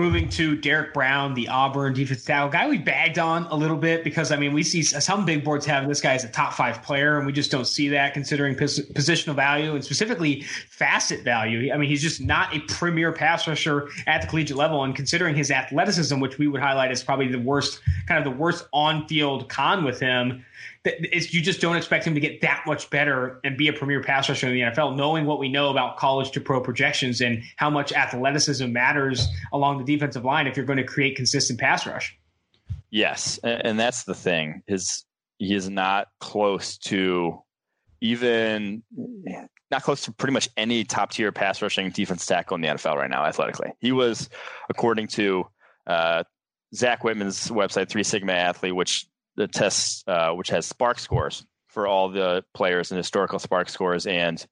Speaker 1: Moving to Derrick Brown, the Auburn defensive tackle guy we bagged on a little bit because I mean we see some big boards have this guy as a top five player and we just don't see that considering pos- positional value and specifically facet value. I mean he's just not a premier pass rusher at the collegiate level and considering his athleticism, which we would highlight as probably the worst kind of the worst on field con with him you just don't expect him to get that much better and be a premier pass rusher in the NFL, knowing what we know about college to pro projections and how much athleticism matters along the defensive line if you're going to create consistent pass rush.
Speaker 2: Yes, and that's the thing is he is not close to even not close to pretty much any top tier pass rushing defense tackle in the NFL right now athletically. He was, according to uh, Zach Whitman's website, Three Sigma Athlete, which the test uh, which has SPARQ scores for all the players and historical SPARQ scores and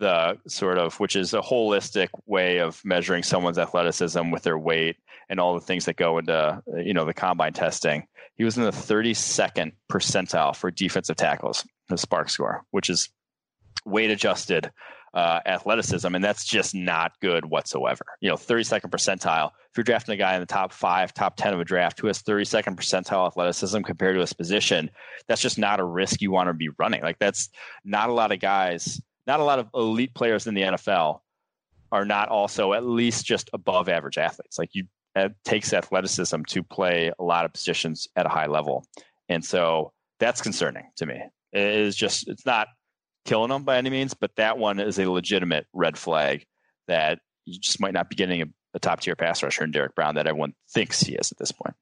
Speaker 2: the sort of which is a holistic way of measuring someone's athleticism with their weight and all the things that go into you know the combine testing. He was in the 32nd percentile for defensive tackles the SPARQ score which is weight adjusted uh, athleticism, and that's just not good whatsoever. You know, 32nd percentile. If you're drafting a guy in the top five, top 10 of a draft who has 32nd percentile athleticism compared to his position, that's just not a risk you want to be running. Like, that's not a lot of guys, not a lot of elite players in the NFL are not also at least just above average athletes. Like, you, it takes athleticism to play a lot of positions at a high level. And so that's concerning to me. It is just, it's not killing them by any means, but that one is a legitimate red flag that you just might not be getting a, a top tier pass rusher in Derrick Brown that everyone thinks he is at this point.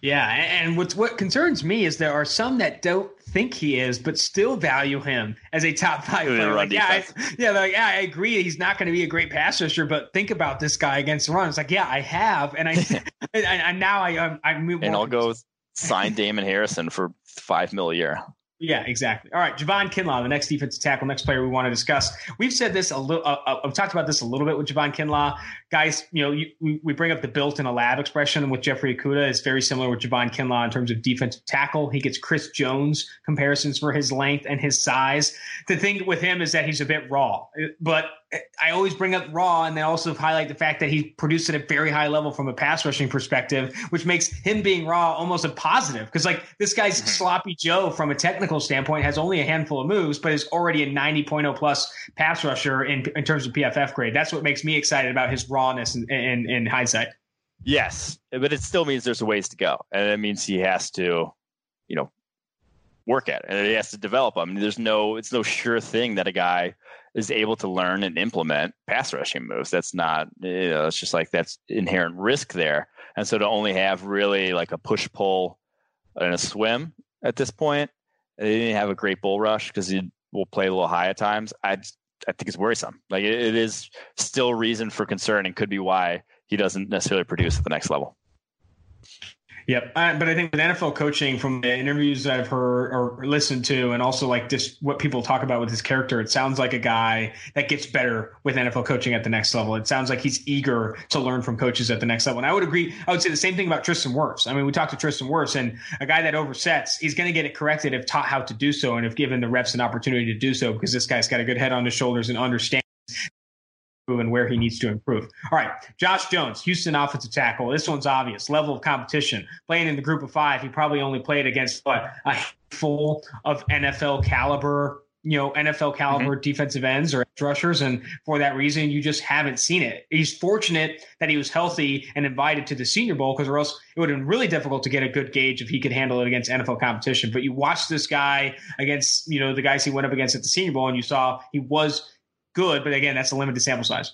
Speaker 1: Yeah, and what's what concerns me is there are some that don't think he is, but still value him as a top five player. Like, yeah, I, yeah, like yeah, I agree. He's not going to be a great pass rusher, but think about this guy against the run. It's like, yeah, I have, and I, and, and, now I, I'm, I'm
Speaker 2: and I'll go sign Damon Harrison for five mil a year.
Speaker 1: Yeah, exactly. All right, Javon Kinlaw, the next defensive tackle, next player we want to discuss. We've said this a little. Uh, uh, I've talked about this a little bit with Javon Kinlaw. Guys, you know, you, we, we bring up the built in a lab expression with Jeffrey Okudah. It's very similar with Javon Kinlaw in terms of defensive tackle. He gets Chris Jones comparisons for his length and his size. The thing with him is that he's a bit raw, but I always bring up Raw and then also highlight the fact that he produced at a very high level from a pass rushing perspective, which makes him being Raw almost a positive. Because, like, this guy's mm-hmm. sloppy Joe from a technical standpoint has only a handful of moves, but is already a 90.0 plus pass rusher in, in terms of PFF grade. That's what makes me excited about his rawness in, in, in hindsight.
Speaker 2: Yes, but it still means there's a ways to go. And it means he has to, you know, work at it and he has to develop. I mean, there's no, it's no sure thing that a guy is able to learn and implement pass rushing moves. That's not, you know, it's just like that's inherent risk there. And so to only have really like a push pull and a swim at this point, they didn't have a great bull rush because he will play a little high at times. I I think it's worrisome. Like it, it is still reason for concern and could be why he doesn't necessarily produce at the next level.
Speaker 1: Yep, uh, but I think with NFL coaching, from the interviews I've heard or listened to, and also like just what people talk about with his character, it sounds like a guy that gets better with NFL coaching at the next level. It sounds like he's eager to learn from coaches at the next level. And I would agree. I would say the same thing about Tristan Wirfs. I mean, we talked to Tristan Wirfs, and a guy that oversets, he's going to get it corrected if taught how to do so, and if given the reps and opportunity to do so, because this guy's got a good head on his shoulders and understands and where he needs to improve. All right, Josh Jones, Houston offensive tackle. This one's obvious. Level of competition. Playing in the group of five, he probably only played against what a handful of NFL caliber, you know, NFL caliber mm-hmm. defensive ends or rushers, and for that reason, you just haven't seen it. He's fortunate that he was healthy and invited to the Senior Bowl, because or else it would have been really difficult to get a good gauge if he could handle it against NFL competition. But you watched this guy against, you know, the guys he went up against at the Senior Bowl, and you saw he was good, but again, that's a limited sample size.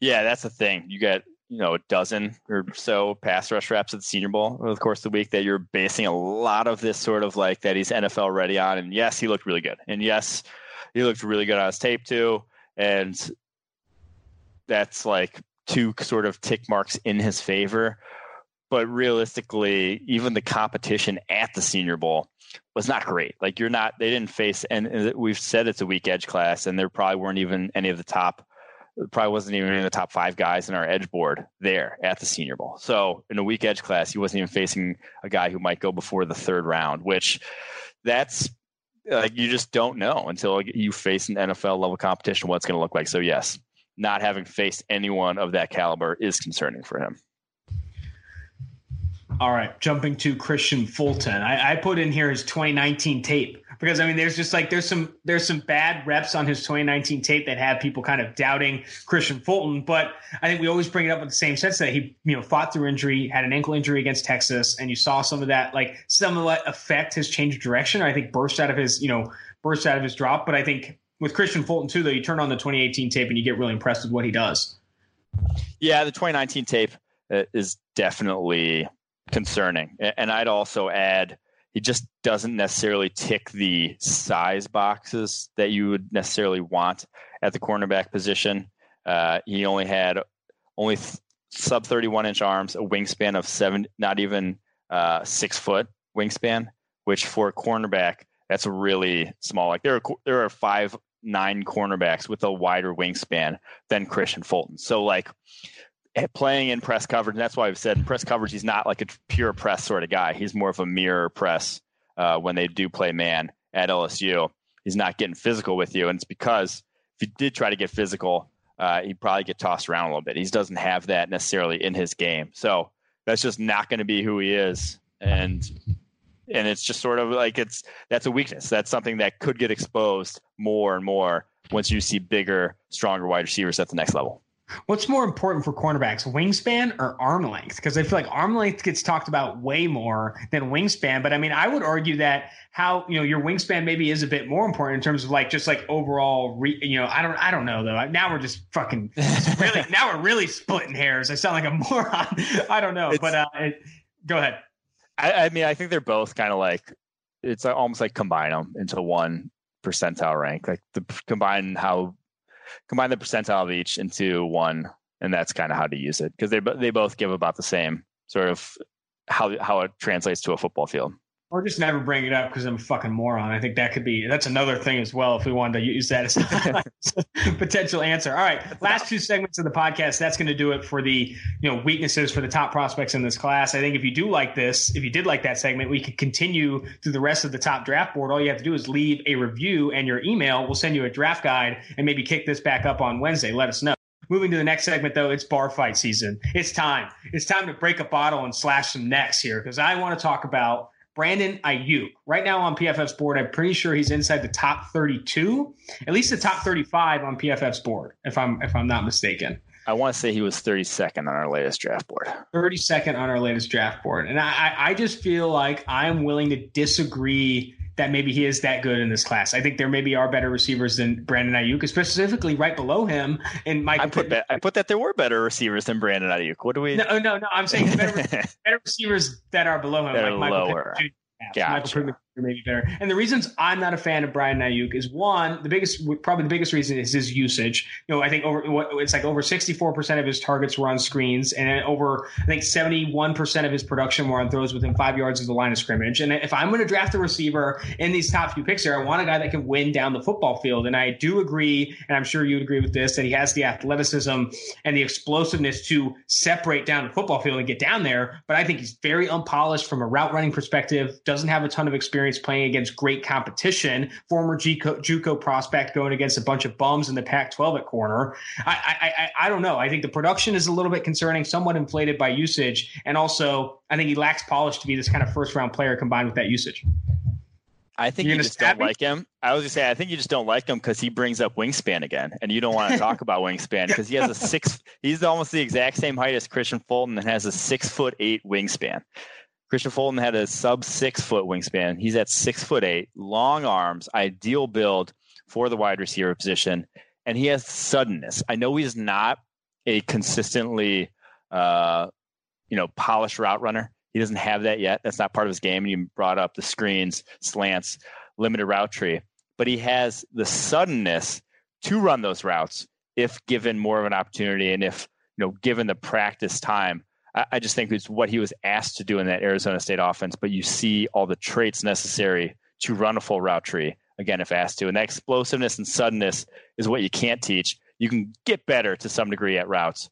Speaker 2: Yeah, that's the thing. You get you know a dozen or so pass rush reps at the Senior Bowl over the course of the week that you're basing a lot of this sort of like that he's NFL ready on. And yes, he looked really good. And yes, he looked really good on his tape too. And that's like two sort of tick marks in his favor. But realistically, even the competition at the Senior Bowl was not great. Like you're not, they didn't face, and we've said it's a weak edge class, and there probably weren't even any of the top, probably wasn't even in the top five guys in our edge board there at the Senior Bowl. So in a weak edge class, he wasn't even facing a guy who might go before the third round, which that's like you just don't know until you face an NFL level competition what's going to look like. So yes, not having faced anyone of that caliber is concerning for him.
Speaker 1: All right, jumping to Kristian Fulton. I, I, put in here his 2019 tape because I mean, there's just like there's some there's some bad reps on his 2019 tape that have people kind of doubting Kristian Fulton. But I think we always bring it up with the same sense that he you know fought through injury, had an ankle injury against Texas, and you saw some of that like some of that affect his change of direction. I think burst out of his you know burst out of his drop. But I think with Kristian Fulton too, though, you turn on the 2018 tape and you get really impressed with what he does.
Speaker 2: Yeah, the 2019 tape uh, is definitely concerning. And I'd also add he just doesn't necessarily tick the size boxes that you would necessarily want at the cornerback position. Uh, he only had only th- sub 31 inch arms, a wingspan of seven, not even uh, six foot wingspan, which for a cornerback, that's really small. Like there are there are five nine cornerbacks with a wider wingspan than Kristian Fulton. So like playing in press coverage. And that's why I've said in press coverage, he's not like a pure press sort of guy. He's more of a mirror press uh, when they do play man at LSU. He's not getting physical with you. And it's because if he did try to get physical, uh, he'd probably get tossed around a little bit. He doesn't have that necessarily in his game. So that's just not going to be who he is. And and it's just sort of like it's that's a weakness. That's something that could get exposed more and more once you see bigger, stronger wide receivers at the next level.
Speaker 1: What's more important for cornerbacks, wingspan or arm length? Because I feel like arm length gets talked about way more than wingspan. But I mean, I would argue that how you know your wingspan maybe is a bit more important in terms of like just like overall. Re, you know, I don't, I don't know though. Now we're just fucking really. now we're really splitting hairs. I sound like a moron. I don't know, it's, but uh, it, go ahead.
Speaker 2: I, I mean, I think they're both kind of like it's almost like combine them into one percentile rank. Like the combine how combine the percentile of each into one, and that's kind of how to use it because they they both give about the same sort of how how it translates to a football field
Speaker 1: or just never bring it up because I'm a fucking moron. I think that could be that's another thing as well if we wanted to use that as a potential answer. All right, last two segments of the podcast. That's going to do it for the you know weaknesses for the top prospects in this class. I think if you do like this, if you did like that segment, we could continue through the rest of the top draft board. All you have to do is leave a review and your email. We'll send you a draft guide and maybe kick this back up on Wednesday. Let us know. Moving to the next segment, though, it's bar fight season. It's time. It's time to break a bottle and slash some necks here because I want to talk about Brandon Aiyuk. Right now on PFF's board, I'm pretty sure he's inside the top 32, at least the top 35 on PFF's board, if I'm if I'm not mistaken.
Speaker 2: I want to say he was 32nd on our latest draft board.
Speaker 1: 32nd on our latest draft board, and I I just feel like I'm willing to disagree that maybe he is that good in this class. I think there maybe are better receivers than Brandon Aiyuk, specifically right below him. And Mike,
Speaker 2: I put that I put that there were better receivers than Brandon Aiyuk. What do we?
Speaker 1: No, no, no. I'm saying better, better receivers that are below him,
Speaker 2: like Michael lower. Pittman,
Speaker 1: Gotcha. Michael Pittman maybe better. And the reasons I'm not a fan of Brian Aiyuk is one, the biggest, probably the biggest reason is his usage. You know, I think over it's like over 64% of his targets were on screens, and over I think 71% of his production were on throws within five yards of the line of scrimmage. And if I'm going to draft a receiver in these top few picks here, I want a guy that can win down the football field. And I do agree, and I'm sure you'd agree with this, that he has the athleticism and the explosiveness to separate down the football field and get down there. But I think he's very unpolished from a route running perspective. Doesn't have a ton of experience playing against great competition. Former JUCO, JUCO prospect going against a bunch of bums in the Pac-12 at corner. I, I, I, I don't know. I think the production is a little bit concerning, somewhat inflated by usage, and also I think he lacks polish to be this kind of first-round player combined with that usage.
Speaker 2: I think you just don't me? like him. I was gonna say I think you just don't like him because he brings up wingspan again, and you don't want to talk about wingspan because he has a six. He's almost the exact same height as Kristian Fulton and has a six foot eight wingspan. Kristian Fulton had a sub six foot wingspan. He's at six foot eight, long arms, ideal build for the wide receiver position, and he has suddenness. I know he's not a consistently, uh, you know, polished route runner. He doesn't have that yet. That's not part of his game. And you brought up the screens, slants, limited route tree, but he has the suddenness to run those routes if given more of an opportunity and if you know given the practice time I, just think it's what he was asked to do in that Arizona State offense. But you see all the traits necessary to run a full route tree again if asked to, and that explosiveness and suddenness is what you can't teach. You can get better to some degree at routes,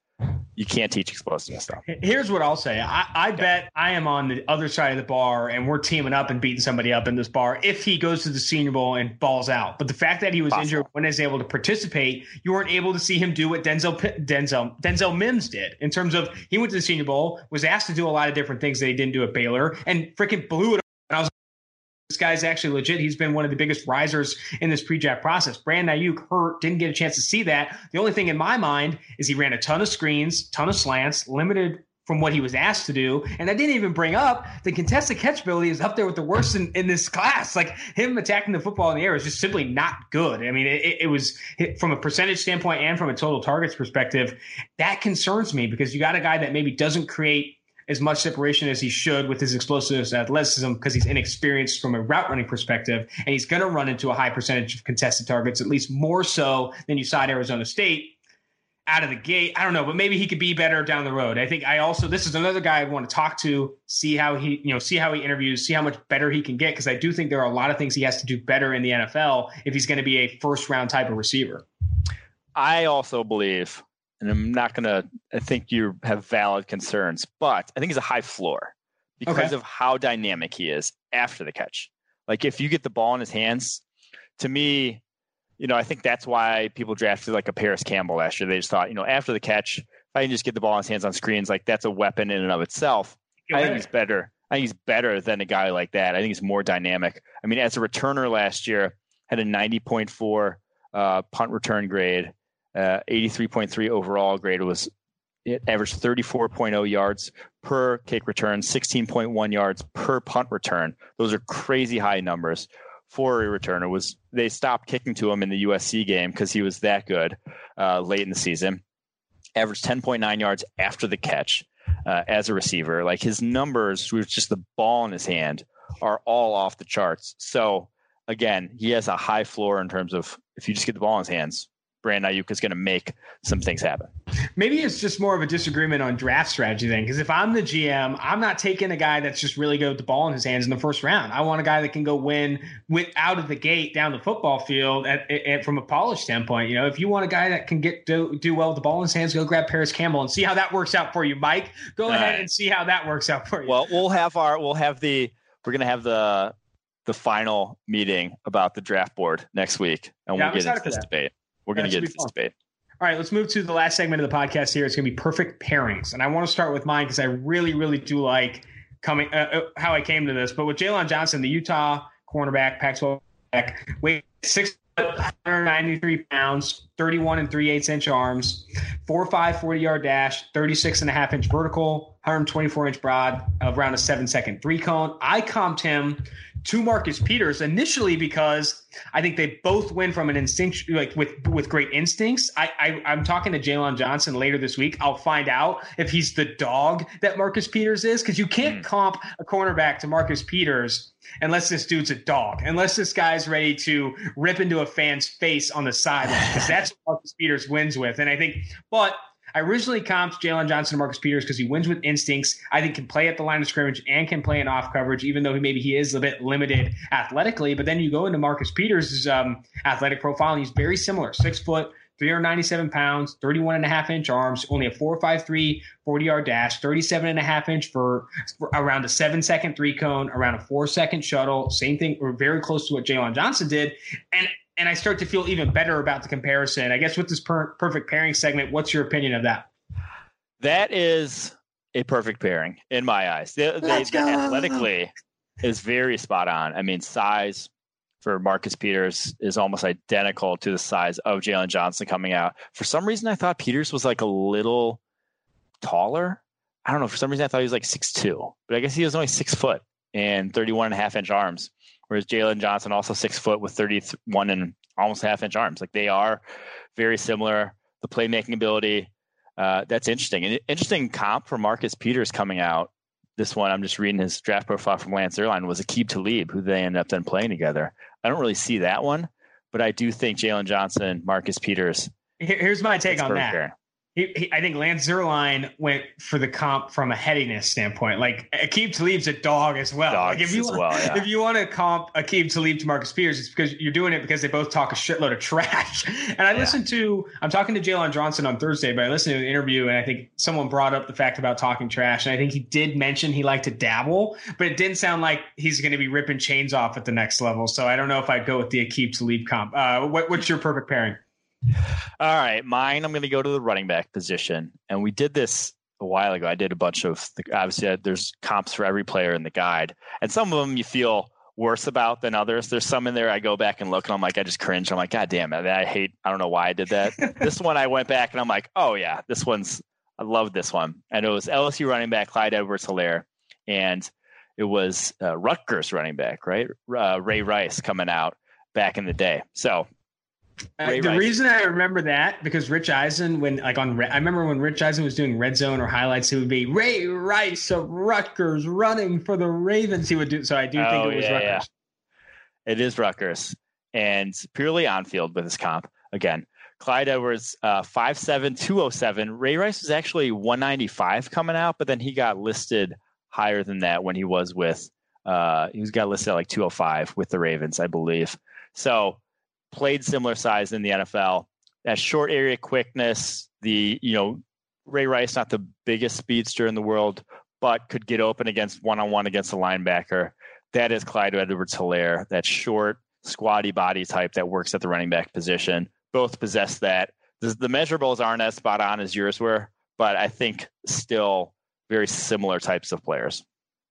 Speaker 2: you can't teach explosiveness stuff.
Speaker 1: Here's what I'll say. I, I okay. bet I am on the other side of the bar and we're teaming up and beating somebody up in this bar if he goes to the senior bowl and balls out. But the fact that he was Possible. injured when he was able to participate, you weren't able to see him do what Denzel Denzel Denzel Mims did in terms of he went to the senior bowl, was asked to do a lot of different things that he didn't do at Baylor, and freaking blew it this guy's actually legit. He's been one of the biggest risers in this pre-draft process. Brandon Aiyuk hurt, didn't get a chance to see that. The only thing in my mind is he ran a ton of screens, ton of slants, limited from what he was asked to do. And I didn't even bring up the contested catch ability is up there with the worst in, in this class. Like him attacking the football in the air is just simply not good. I mean, it, it was from a percentage standpoint and from a total targets perspective, that concerns me because you got a guy that maybe doesn't create as much separation as he should with his explosive athleticism because he's inexperienced from a route running perspective, and he's going to run into a high percentage of contested targets, at least more so than you saw at Arizona State out of the gate. I don't know, but maybe he could be better down the road. I think I also this is another guy I want to talk to, see how he, you know, see how he interviews, see how much better he can get because I do think there are a lot of things he has to do better in the NFL if he's going to be a first round type of receiver.
Speaker 2: I also believe and I'm not going to, I think you have valid concerns, but I think he's a high floor because okay. of how dynamic he is after the catch. Like if you get the ball in his hands, to me, you know, I think that's why people drafted like a Parris Campbell last year. They just thought, you know, after the catch, if I can just get the ball in his hands on screens, like that's a weapon in and of itself. I think he's better. I think he's better than a guy like that. I think he's more dynamic. I mean, as a returner last year, had a 90.4 uh, punt return grade, uh, 83.3 overall grade. Was it averaged 34.0 yards per kick return, 16.1 yards per punt return. Those are crazy high numbers for a returner. Was they stopped kicking to him in the USC game because he was that good uh, late in the season. Averaged 10.9 yards after the catch uh, as a receiver. Like his numbers with just the ball in his hand are all off the charts. So again, he has a high floor in terms of if you just get the ball in his hands, Brandon Aiyuk is going to make some things happen.
Speaker 1: Maybe it's just more of a disagreement on draft strategy then, because if I'm the GM, I'm not taking a guy that's just really good with the ball in his hands in the first round. I want a guy that can go win with out of the gate down the football field at, at, from a polish standpoint. You know, if you want a guy that can get do, do well with the ball in his hands, go grab Parris Campbell and see how that works out for you, Mike. Go All ahead right. and see how that works out for you.
Speaker 2: Well, we'll have our we'll have the we're going to have the the final meeting about the draft board next week, and yeah, we'll get into this debate. We're going to get into this debate.
Speaker 1: All right, let's move to the last segment of the podcast here. It's going to be perfect pairings. And I want to start with mine because I really, really do like coming uh, uh, how I came to this. But with Jaylon Johnson, the Utah cornerback, Pac 12 back, weight 693 pounds, 31 and 3 eighths inch arms, 4'5, 40 yard dash, 36 and a half inch vertical, 124 inch broad, around a seven second three cone. I comped him to Marcus Peters initially because I think they both win from an instinct, like with with great instincts. I, I am talking to Jaylon Johnson later this week. I'll find out if he's the dog that Marcus Peters is because you can't mm. comp a cornerback to Marcus Peters unless this dude's a dog, unless this guy's ready to rip into a fan's face on the sideline because that's what Marcus Peters wins with. And I think, but I originally comped Jaylon Johnson to Marcus Peters because he wins with instincts. I think can play at the line of scrimmage and can play in off coverage, even though he maybe he is a bit limited athletically. But then you go into Marcus Peters' um, athletic profile, and he's very similar: six foot, 397 pounds, 31 and a half inch arms, only a 453 40 yard dash, 37 and a half inch for, for, around a seven second three cone, around a four second shuttle. Same thing, or very close to what Jaylon Johnson did. And and I start to feel even better about the comparison. I guess with this per- perfect pairing segment, what's your opinion of that?
Speaker 2: That is a perfect pairing in my eyes. They, they, athletically is very spot on. I mean, size for Marcus Peters is almost identical to the size of Jaylon Johnson coming out. For some reason, I thought Peters was like a little taller. I don't know. For some reason, I thought he was like six two, but I guess he was only six foot and 31 and a half inch arms whereas Jaylon Johnson also six foot with 31 and almost half inch arms. Like they are very similar. The playmaking ability, uh, that's interesting. An interesting comp for Marcus Peters coming out. This one, I'm just reading his draft profile from Lance Zierlein, was Aqib Talib, who they ended up then playing together. I don't really see that one, but I do think Jaylon Johnson, Marcus Peters.
Speaker 1: Here's my take on that. He, he, I think Lance Zierlein went for the comp from a headiness standpoint. Like Aqib Talib's a dog as well.
Speaker 2: Dogs
Speaker 1: like if you
Speaker 2: want, well, yeah.
Speaker 1: if you want to comp Aqib Talib to Marcus Peters, it's because you're doing it because they both talk a shitload of trash. And I yeah. listened to I'm talking to Jaylon Johnson on Thursday, but I listened to an interview and I think someone brought up the fact about talking trash, and I think he did mention he liked to dabble, but it didn't sound like he's going to be ripping chains off at the next level. So I don't know if I'd go with the Aqib Talib comp. Uh, what, what's your perfect pairing?
Speaker 2: All right, mine. I'm going to go to the running back position, and we did this a while ago. I did a bunch of obviously uh, there's comps for every player in the guide, and some of them you feel worse about than others. There's some in there I go back and look, and I'm like, I just cringe. I'm like, God damn it, I hate. I don't know why I did that. this one I went back and I'm like, oh yeah, this one's. I love this one, and it was LSU running back Clyde Edwards-Helaire, and it was uh, Rutgers running back, right? Uh, Ray Rice coming out back in the day. So
Speaker 1: uh, the Rice. reason I remember that because Rich Eisen, when like on, I remember when Rich Eisen was doing red zone or highlights, it would be Ray Rice of Rutgers running for the Ravens. He would do so. I do oh, think it was yeah, Rutgers.
Speaker 2: Yeah. It is Rutgers, and purely on field with his comp again. Clyde Edwards, uh, 5'7", 207. Ray Rice was actually 195 coming out, but then he got listed higher than that when he was with, uh, he was got listed at like 205 with the Ravens, I believe. So played similar size in the NFL. That short area quickness, the you know Ray Rice not the biggest speedster in the world, but could get open against one on one against a linebacker. That is Clyde Edwards Helaire. That short, squatty body type that works at the running back position. Both possess that. The measurables aren't as spot on as yours were, but I think still very similar types of players.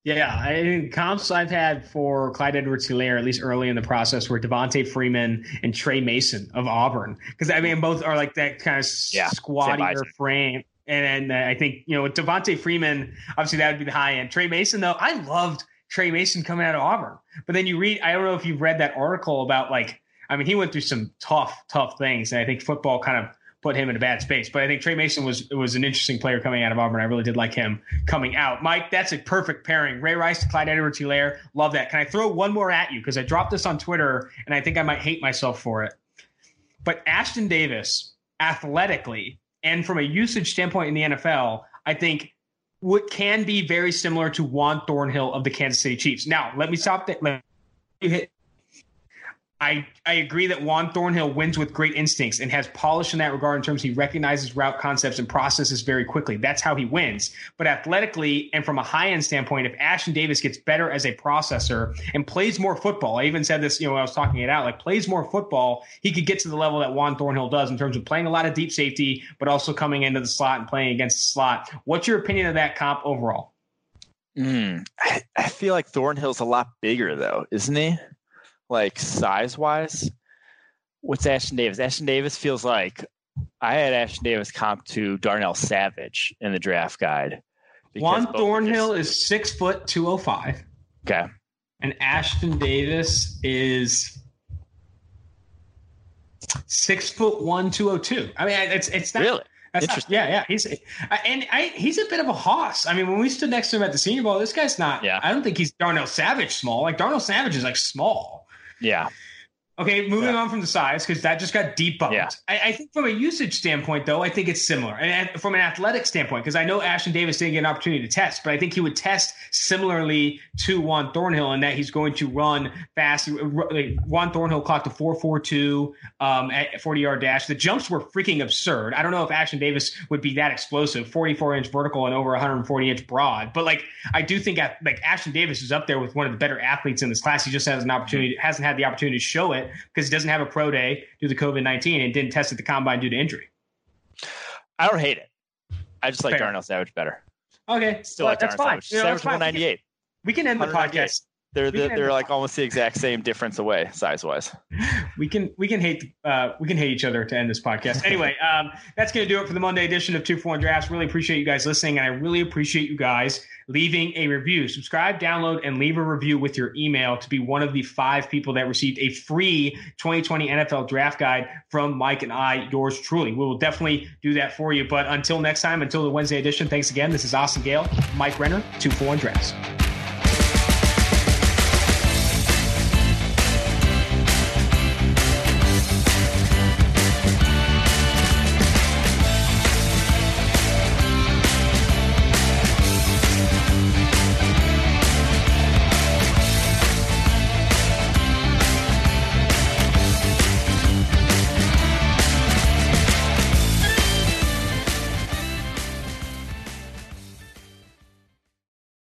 Speaker 1: Yeah, I, comps I've had for Clyde Edwards-Helaire, at least early in the process, were Devonta Freeman and Tre Mason of Auburn. Because, I mean, both are like that kind of yeah, squattier frame. And, and uh, I think, you know, with Devonta Freeman, obviously that would be the high end. Tre Mason, though, I loved Tre Mason coming out of Auburn. But then you read, I don't know if you've read that article about like, I mean, he went through some tough, tough things. And I think football kind of put him in a bad space. But I think Tre Mason was was an interesting player coming out of Auburn. I really did like him coming out. Mike, that's a perfect pairing. Ray Rice to Clyde Edwards Helaire. Love that. Can I throw one more at you? Because I dropped this on Twitter and I think I might hate myself for it. But Ashtyn Davis, athletically and from a usage standpoint in the NFL, I think what can be very similar to Juan Thornhill of the Kansas City Chiefs. Now, let me stop that. Let me hit I, I agree that Juan Thornhill wins with great instincts and has polish in that regard in terms he recognizes route concepts and processes very quickly. That's how he wins. But athletically and from a high end standpoint, if Ashtyn Davis gets better as a processor and plays more football, I even said this, you know, when I was talking it out, like plays more football, he could get to the level that Juan Thornhill does in terms of playing a lot of deep safety, but also coming into the slot and playing against the slot. What's your opinion of that comp overall?
Speaker 2: Mm, I, I feel like Thornhill's a lot bigger though, isn't he? Like size wise, what's Ashtyn Davis? Ashtyn Davis feels like I had Ashtyn Davis comp to Darnell Savage in the draft guide.
Speaker 1: Juan Thornhill just, is six foot two oh five.
Speaker 2: Okay.
Speaker 1: And Ashtyn Davis is six foot one two oh two. I mean, it's it's not
Speaker 2: really.
Speaker 1: That's Interesting. Not, yeah, yeah. He's and I, he's a bit of a hoss. I mean, when we stood next to him at the Senior Bowl, this guy's not. Yeah. I don't think he's Darnell Savage small. Like Darnell Savage is like small.
Speaker 2: Yeah.
Speaker 1: Okay, moving yeah. on from the size because that just got debunked. Yeah. I, I, think from a usage standpoint, though, I think it's similar, and, from an athletic standpoint, because I know Ashtyn Davis didn't get an opportunity to test, but I think he would test similarly to Juan Thornhill in that he's going to run fast. Juan Thornhill clocked a four four two um, at forty yard dash. The jumps were freaking absurd. I don't know if Ashtyn Davis would be that explosive, forty four inch vertical and over one hundred and forty inch broad, but like I do think like Ashtyn Davis is up there with one of the better athletes in this class. He just has an opportunity, hasn't had the opportunity to show it because he doesn't have a pro day due to COVID 19 and didn't test at the combine due to injury.
Speaker 2: I don't hate it. I just like Fair. Darnell Savage better.
Speaker 1: Okay.
Speaker 2: Still well, like Darnell Savage. You know, Savage 198.
Speaker 1: We can end the podcast.
Speaker 2: They're they're, they're like almost the exact same difference away size wise.
Speaker 1: We can we can hate uh, we can hate each other to end this podcast. Anyway, um, that's going to do it for the Monday edition of Two for One Drafts. Really appreciate you guys listening, and I really appreciate you guys leaving a review. Subscribe, download, and leave a review with your email to be one of the five people that received a free 2020 NFL Draft Guide from Mike and I, yours truly. We will definitely do that for you. But until next time, until the Wednesday edition, thanks again. This is Austin Gayle, Mike Renner, Two for One Drafts.